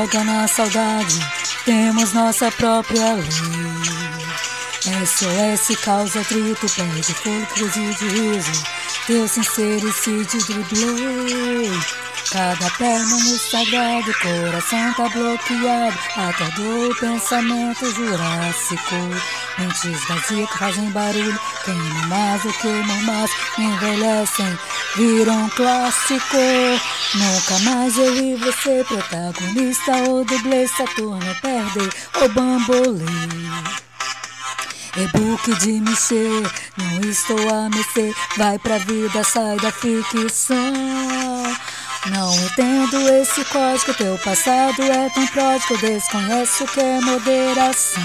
afoga na saudade. Temos nossa própria lei. SOS causa atrito, perde fogo, crise de riso. Teu sincericídio driblei. Cada perna no sagrado, coração tá bloqueado. Acordou o pensamento jurássico. Mentes vazias fazem barulho, queimam mais do que mais, envelhecem, viram clássico. Nunca mais eu e você, protagonista ou dublê, Saturno perde ou bambolê. E-book de mexer, não estou a mexer, vai pra vida, sai da ficção. Não entendo esse código, teu passado é tão pródigo, desconheço o que é moderação.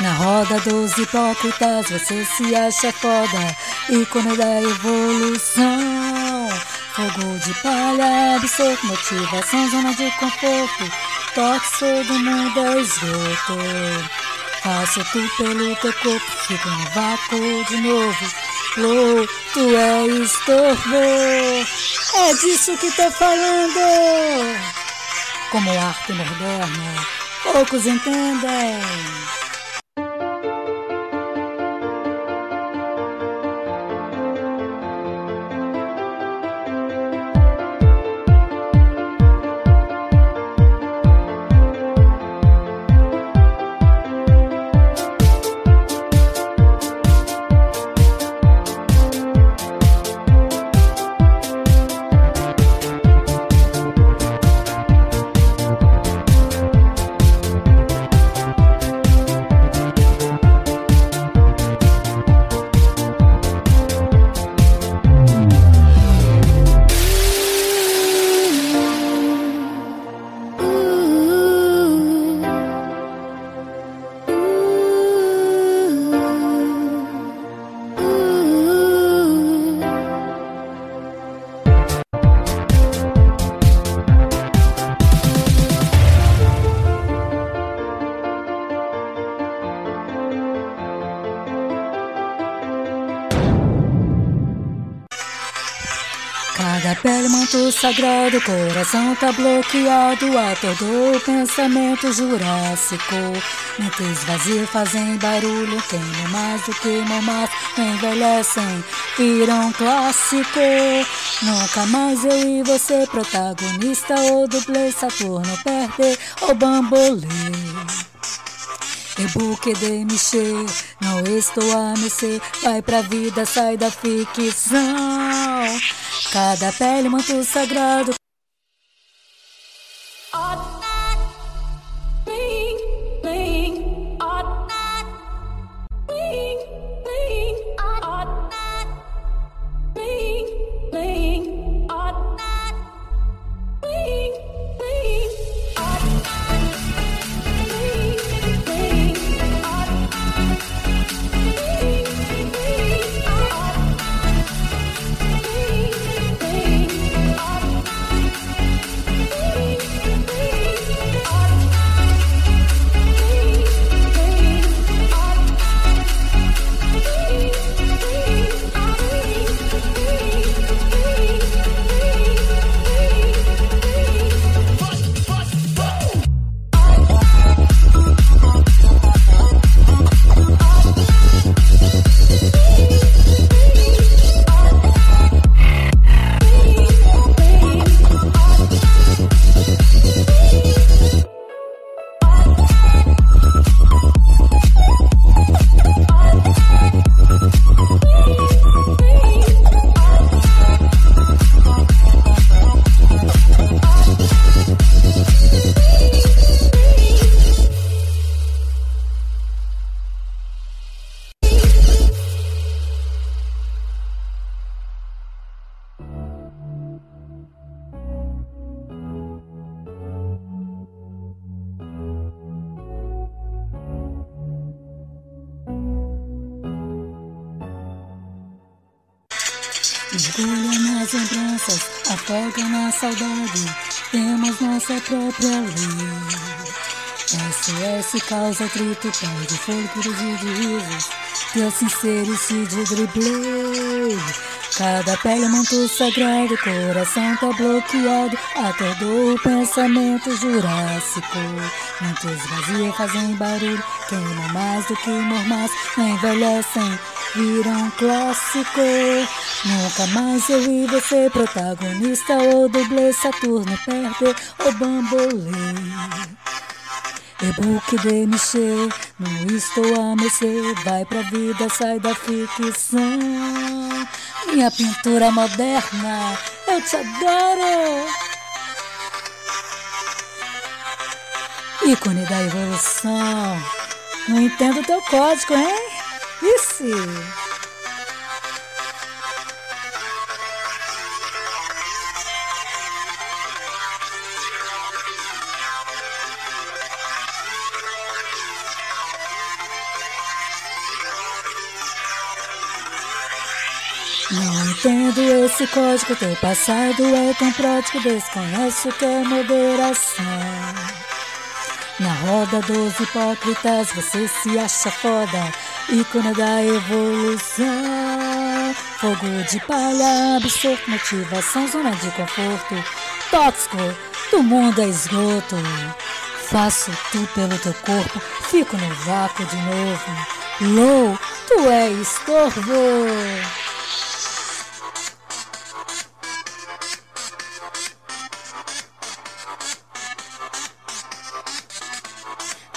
Na roda dos hipócritas você se acha foda, ícone da evolução. Fogo de palha, absorto, motivação, zona de conforto. Toque todo mundo é esgoto. Faço tu pelo teu corpo, fico no vácuo de novo. Lou, tu é estorvo. É disso que tô falando. Como arte moderna, poucos entendem. Cada pele manto sagrado, coração tá bloqueado, atordou o pensamento jurássico. Mentes vazias fazem barulho, queimam mais do que mais, envelhecem, viram clássico. Nunca mais eu e você, protagonista ou dublê, Saturno perder ou bambolê. E-book de mexer, não estou a mexer, vai pra vida, sai da ficção. Cada pele manto sagrado. Mergulha nas lembranças, afoga na saudade. Temos nossa própria lei. SOS causa atrito, perde fôlego de risos. Teu sincericídio driblei. Cada pele é muito sagrado, coração tá bloqueado. Atordou o pensamento jurássico. Mentes vazias fazem barulho, queimam mais do que mormaço, envelhecem, viram clássico. Nunca mais eu vi você protagonista ou dublê, Saturno perde ou bambolê. E-book mexer, não estou a mexer, vai pra vida, sai da ficção. Minha pintura moderna, eu te adoro. Ícone da evolução, não entendo teu código, hein? Ixi. Não entendo esse código, teu passado é tão prático, desconheço que é moderação. Na roda dos hipócritas você se acha foda, ícone da evolução. Fogo de palha, absorto, motivação, zona de conforto. Tóxico, do mundo é esgoto. Faço tudo pelo teu corpo, fico no vácuo de novo. Low, tu é estorvo.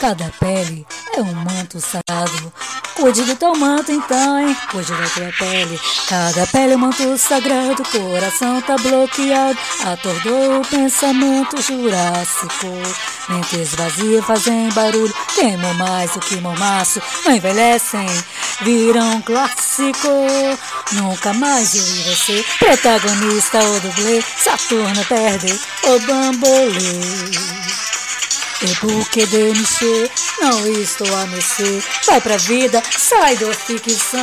Cada pele é um manto sagrado. Cuide do teu manto então, hein? Cuide da tua pele. Cada pele é um manto sagrado. Coração tá bloqueado. Atordou o pensamento jurássico. Mentes vazias fazem barulho. Queimam mais do que mormaço. Não envelhecem, viram clássico. Nunca mais eu vi você. Protagonista ou dublê. Saturno perde o bambolê. E de mexer, não estou a mexer. Vai pra vida, sai da ficção.